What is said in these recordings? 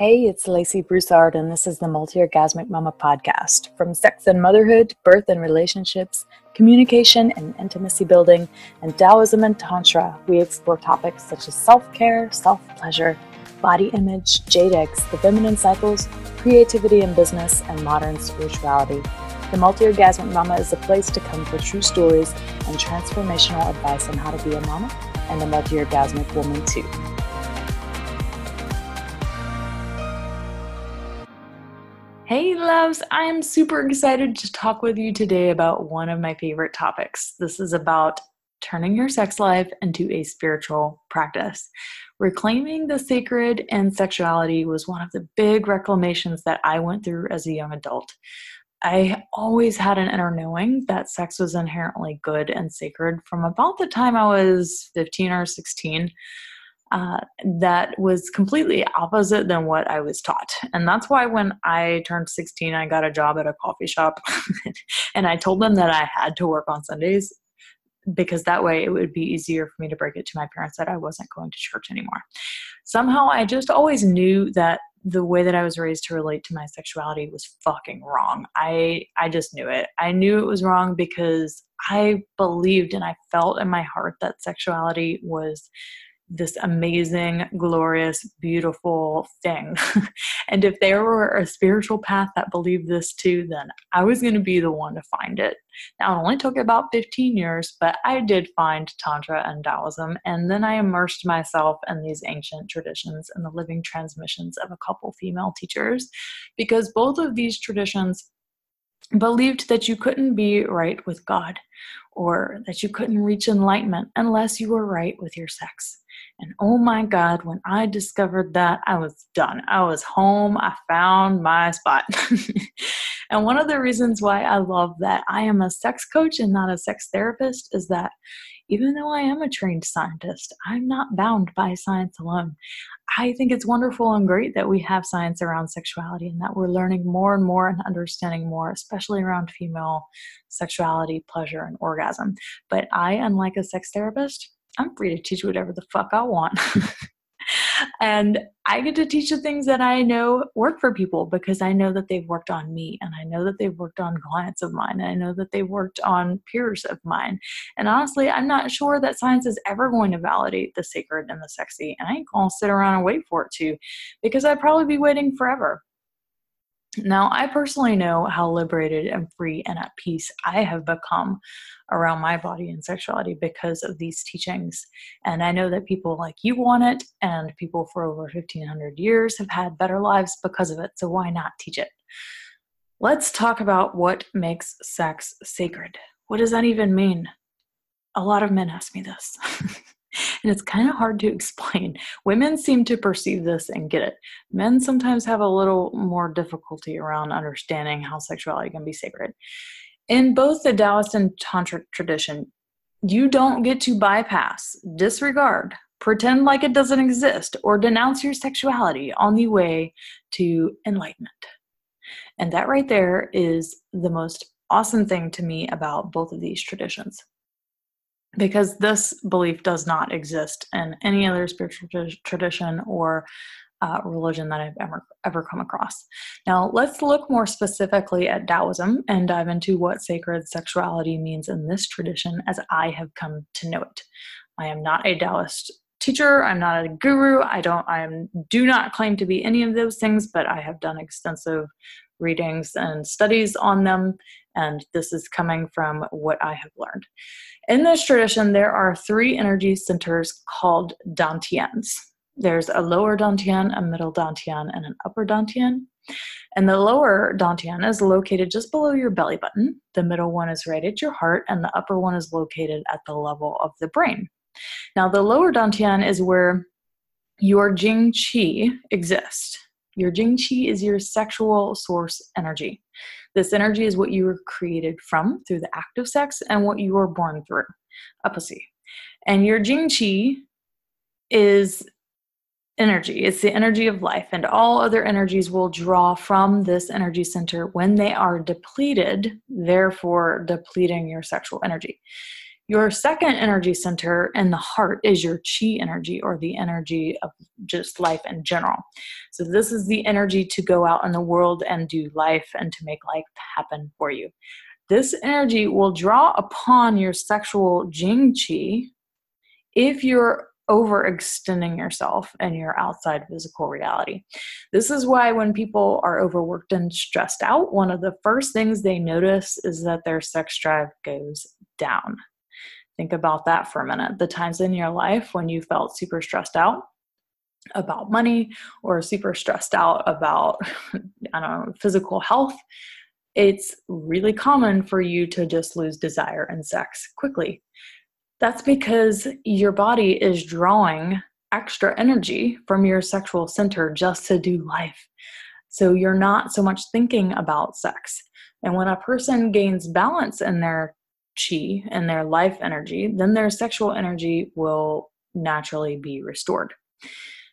Hey, it's Lacey Broussard, and this is the Multi Orgasmic Mama podcast. From sex and motherhood, birth and relationships, communication and intimacy building, and Taoism and Tantra, we explore topics such as self care, self pleasure, body image, jade eggs, the feminine cycles, creativity in business, and modern spirituality. The Multi Orgasmic Mama is a place to come for true stories and transformational advice on how to be a mama and a multi orgasmic woman, too. Hey, loves, I am super excited to talk with you today about one of my favorite topics. This is about turning your sex life into a spiritual practice. Reclaiming the sacred and sexuality was one of the big reclamations that I went through as a young adult. I always had an inner knowing that sex was inherently good and sacred from about the time I was 15 or 16 uh, that was completely opposite than what I was taught. And that's why when I turned 16, I got a job at a coffee shop and I told them that I had to work on Sundays because that way it would be easier for me to break it to my parents that I wasn't going to church anymore. Somehow I just always knew that the way that I was raised to relate to my sexuality was fucking wrong. I I just knew it. I knew it was wrong because I believed and I felt in my heart that sexuality was this amazing, glorious, beautiful thing. and if there were a spiritual path that believed this too, then I was going to be the one to find it. Now, it only took about 15 years, but I did find Tantra and Taoism, and then I immersed myself in these ancient traditions and the living transmissions of a couple female teachers, because both of these traditions believed that you couldn't be right with God or that you couldn't reach enlightenment unless you were right with your sex. And oh my God, when I discovered that, I was done. I was home. I found my spot. and one of the reasons why I love that I am a sex coach and not a sex therapist is that even though I am a trained scientist, I'm not bound by science alone. I think it's wonderful and great that we have science around sexuality and that we're learning more and more and understanding more, especially around female sexuality, pleasure, and orgasm. But I, unlike a sex therapist, I'm free to teach whatever the fuck I want. and I get to teach the things that I know work for people because I know that they've worked on me and I know that they've worked on clients of mine and I know that they've worked on peers of mine. And honestly, I'm not sure that science is ever going to validate the sacred and the sexy. And I ain't gonna sit around and wait for it to because I'd probably be waiting forever. Now, I personally know how liberated and free and at peace I have become around my body and sexuality because of these teachings. And I know that people like you want it, and people for over 1500 years have had better lives because of it. So, why not teach it? Let's talk about what makes sex sacred. What does that even mean? A lot of men ask me this. And it's kind of hard to explain. Women seem to perceive this and get it. Men sometimes have a little more difficulty around understanding how sexuality can be sacred. In both the Taoist and Tantric tradition, you don't get to bypass, disregard, pretend like it doesn't exist, or denounce your sexuality on the way to enlightenment. And that right there is the most awesome thing to me about both of these traditions because this belief does not exist in any other spiritual tradition or uh, religion that I've ever ever come across. Now, let's look more specifically at Taoism and dive into what sacred sexuality means in this tradition as I have come to know it. I am not a Taoist teacher. I'm not a guru. I don't. I am do not claim to be any of those things, but I have done extensive readings and studies on them, and this is coming from what I have learned. In this tradition, there are three energy centers called dantians. There's a lower dantian, a middle dantian, and an upper dantian. And the lower dantian is located just below your belly button. The middle one is right at your heart, and the upper one is located at the level of the brain. Now, the lower dantian is where your jing qi exists. Your jing qi is your sexual source energy. This energy is what you were created from through the act of sex and what you were born through, a pussy. And your jing qi is energy. It's the energy of life, and all other energies will draw from this energy center when they are depleted, therefore depleting your sexual energy. Your second energy center in the heart is your chi energy or the energy of just life in general. So, this is the energy to go out in the world and do life and to make life happen for you. This energy will draw upon your sexual jing chi if you're overextending yourself in your outside physical reality. This is why when people are overworked and stressed out, one of the first things they notice is that their sex drive goes down. Think about that for a minute. The times in your life when you felt super stressed out about money or super stressed out about, I don't know, physical health, it's really common for you to just lose desire and sex quickly. That's because your body is drawing extra energy from your sexual center just to do life. So you're not so much thinking about sex. And when a person gains balance in their chi and their life energy, then their sexual energy will naturally be restored.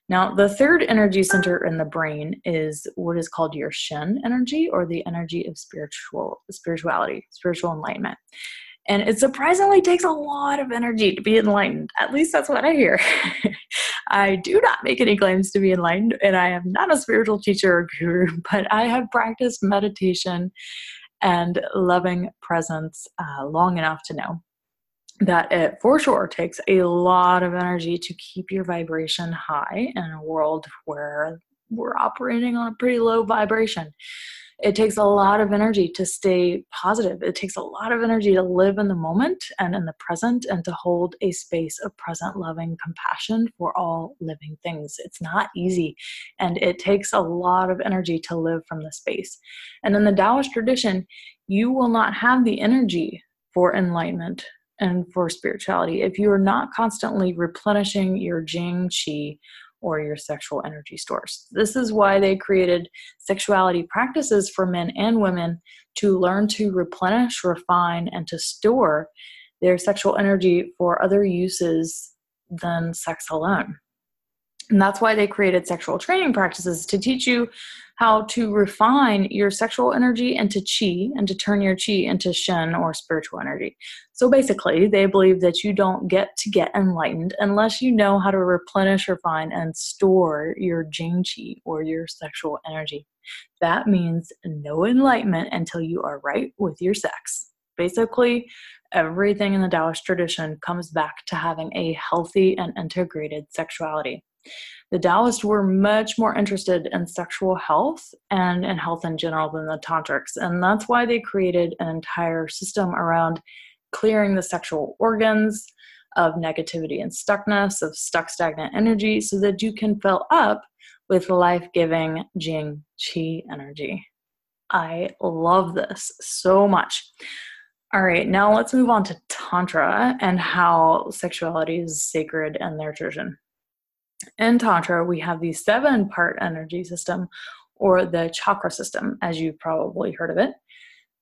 Now, the third energy center in the brain is what is called your Shen energy or the energy of spiritual spirituality, spiritual enlightenment. And it surprisingly takes a lot of energy to be enlightened. At least that's what I hear. I do not make any claims to be enlightened, and I am not a spiritual teacher or guru, but I have practiced meditation and loving presence uh, long enough to know that it for sure takes a lot of energy to keep your vibration high in a world where we're operating on a pretty low vibration. It takes a lot of energy to stay positive. It takes a lot of energy to live in the moment and in the present and to hold a space of present loving compassion for all living things. It's not easy and it takes a lot of energy to live from the space. And in the Taoist tradition, you will not have the energy for enlightenment and for spirituality if you are not constantly replenishing your Jing Qi or your sexual energy stores. This is why they created sexuality practices for men and women to learn to replenish, refine, and to store their sexual energy for other uses than sex alone. And that's why they created sexual training practices to teach you how to refine your sexual energy into chi and to turn your chi into shen or spiritual energy. So basically, they believe that you don't get to get enlightened unless you know how to replenish, refine, and store your jing chi or your sexual energy. That means no enlightenment until you are right with your sex. Basically, everything in the Taoist tradition comes back to having a healthy and integrated sexuality. The Taoists were much more interested in sexual health and in health in general than the Tantrics. And that's why they created an entire system around clearing the sexual organs of negativity and stuckness, of stuck stagnant energy, so that you can fill up with life giving Jing Qi energy. I love this so much. All right, now let's move on to Tantra and how sexuality is sacred in their tradition in Tantra, we have the seven part energy system or the chakra system, as you've probably heard of it.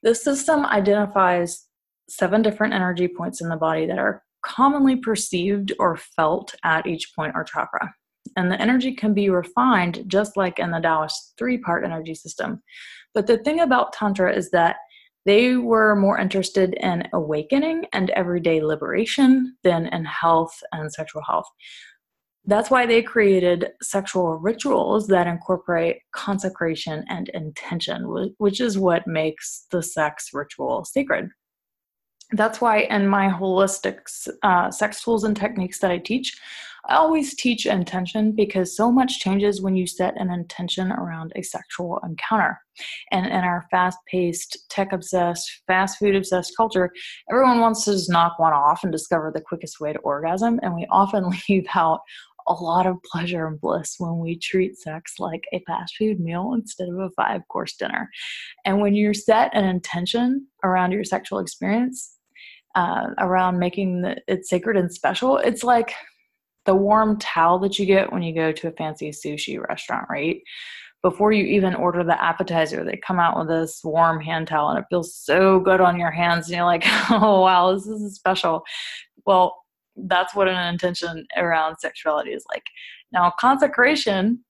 This system identifies seven different energy points in the body that are commonly perceived or felt at each point or chakra. And the energy can be refined just like in the Taoist three part energy system. But the thing about Tantra is that they were more interested in awakening and everyday liberation than in health and sexual health. That's why they created sexual rituals that incorporate consecration and intention, which is what makes the sex ritual sacred. That's why in my holistic uh, sex tools and techniques that I teach, I always teach intention because so much changes when you set an intention around a sexual encounter. And in our fast paced, tech obsessed, fast food obsessed culture, everyone wants to just knock one off and discover the quickest way to orgasm. And we often leave out a lot of pleasure and bliss when we treat sex like a fast food meal instead of a five course dinner. And when you set an intention around your sexual experience, uh, around making the, it sacred and special, it's like the warm towel that you get when you go to a fancy sushi restaurant, right? Before you even order the appetizer, they come out with this warm hand towel and it feels so good on your hands. And you're like, oh, wow, this is special. Well, that's what an intention around sexuality is like. Now, consecration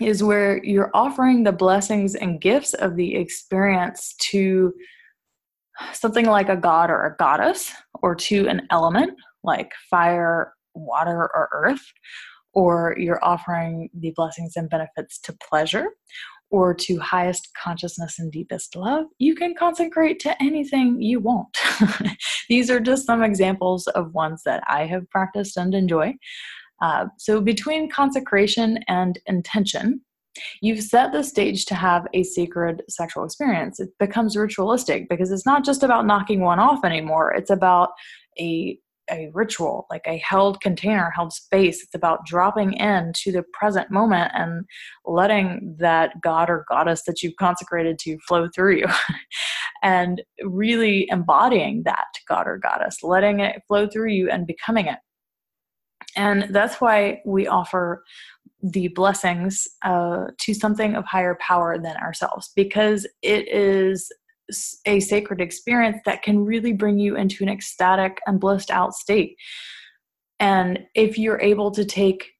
is where you're offering the blessings and gifts of the experience to something like a god or a goddess, or to an element like fire, water, or earth, or you're offering the blessings and benefits to pleasure, or to highest consciousness and deepest love, you can consecrate to anything you want. These are just some examples of ones that I have practiced and enjoy. Uh, so, between consecration and intention, you've set the stage to have a sacred sexual experience. It becomes ritualistic because it's not just about knocking one off anymore, it's about a a ritual, like a held container, held space. It's about dropping in to the present moment and letting that god or goddess that you've consecrated to flow through you. and really embodying that god or goddess, letting it flow through you and becoming it. And that's why we offer the blessings uh, to something of higher power than ourselves, because it is a sacred experience that can really bring you into an ecstatic and blissed out state. And if you're able to take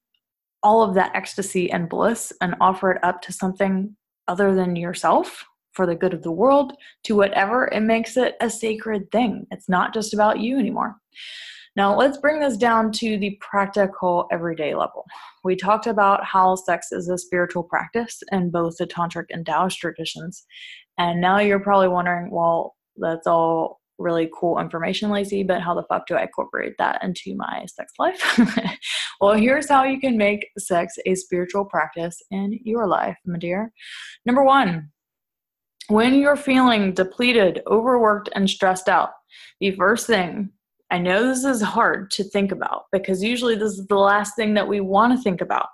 all of that ecstasy and bliss and offer it up to something other than yourself for the good of the world, to whatever, it makes it a sacred thing. It's not just about you anymore. Now, let's bring this down to the practical everyday level. We talked about how sex is a spiritual practice in both the Tantric and Taoist traditions. And now you're probably wondering, well, that's all really cool information, Lacey, but how the fuck do I incorporate that into my sex life? well, here's how you can make sex a spiritual practice in your life, my dear. Number one, when you're feeling depleted, overworked, and stressed out, the first thing I know this is hard to think about because usually this is the last thing that we want to think about.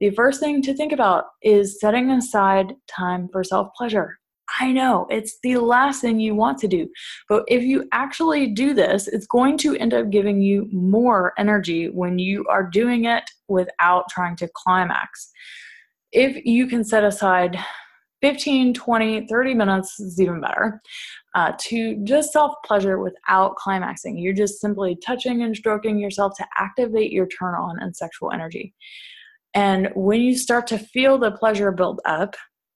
The first thing to think about is setting aside time for self pleasure. I know it's the last thing you want to do, but if you actually do this, it's going to end up giving you more energy when you are doing it without trying to climax. If you can set aside 15, 20, 30 minutes is even better uh, to just self pleasure without climaxing. You're just simply touching and stroking yourself to activate your turn on and sexual energy. And when you start to feel the pleasure build up,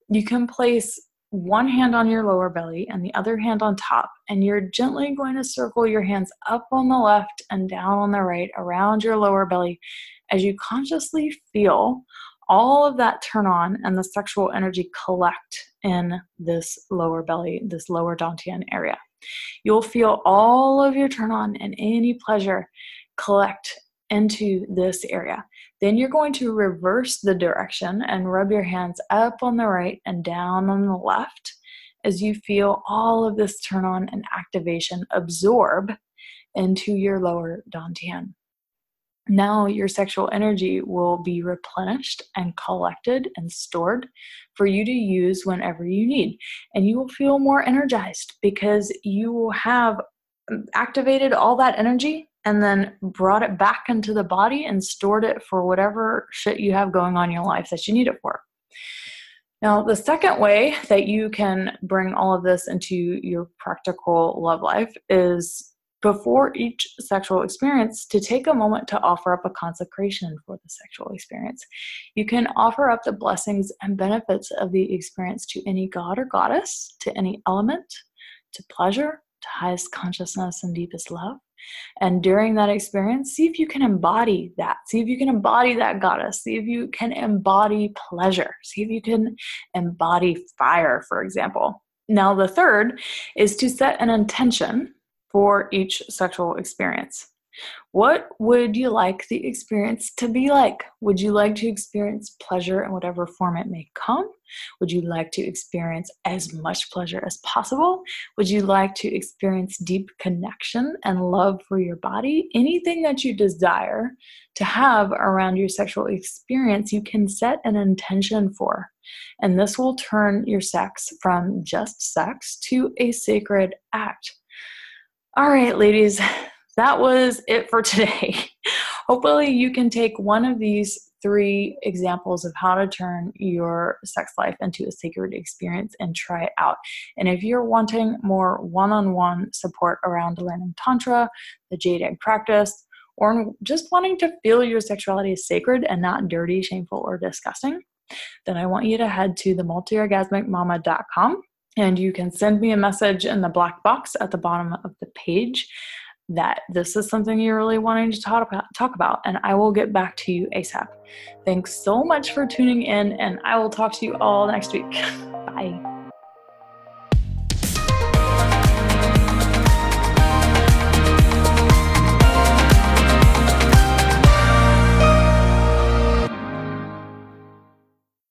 you can place one hand on your lower belly and the other hand on top, and you're gently going to circle your hands up on the left and down on the right around your lower belly as you consciously feel all of that turn on and the sexual energy collect in this lower belly, this lower Dantian area. You'll feel all of your turn on and any pleasure collect into this area. Then you're going to reverse the direction and rub your hands up on the right and down on the left as you feel all of this turn on and activation absorb into your lower Dantian now your sexual energy will be replenished and collected and stored for you to use whenever you need. And you will feel more energized because you will have activated all that energy and then brought it back into the body and stored it for whatever shit you have going on in your life that you need it for. Now, the second way that you can bring all of this into your practical love life is before each sexual experience to take a moment to offer up a consecration for the sexual experience. You can offer up the blessings and benefits of the experience to any god or goddess, to any element, to pleasure, to highest consciousness and deepest love. And during that experience, see if you can embody that. See if you can embody that goddess. See if you can embody pleasure. See if you can embody fire, for example. Now, the third is to set an intention for each sexual experience. What would you like the experience to be like? Would you like to experience pleasure in whatever form it may come? Would you like to experience as much pleasure as possible? Would you like to experience deep connection and love for your body? Anything that you desire to have around your sexual experience, you can set an intention for. And this will turn your sex from just sex to a sacred act. All right, ladies, that was it for today. Hopefully, you can take one of these three examples of how to turn your sex life into a sacred experience and try it out. And if you're wanting more one on one support around learning Tantra, the Jade Egg practice, or just wanting to feel your sexuality is sacred and not dirty, shameful, or disgusting, then I want you to head to the multiorgasmicmama.com And you can send me a message in the black box at the bottom of the page that this is something you're really wanting to talk about, talk about, and I will get back to you ASAP. Thanks so much for tuning in, and I will talk to you all next week. Bye.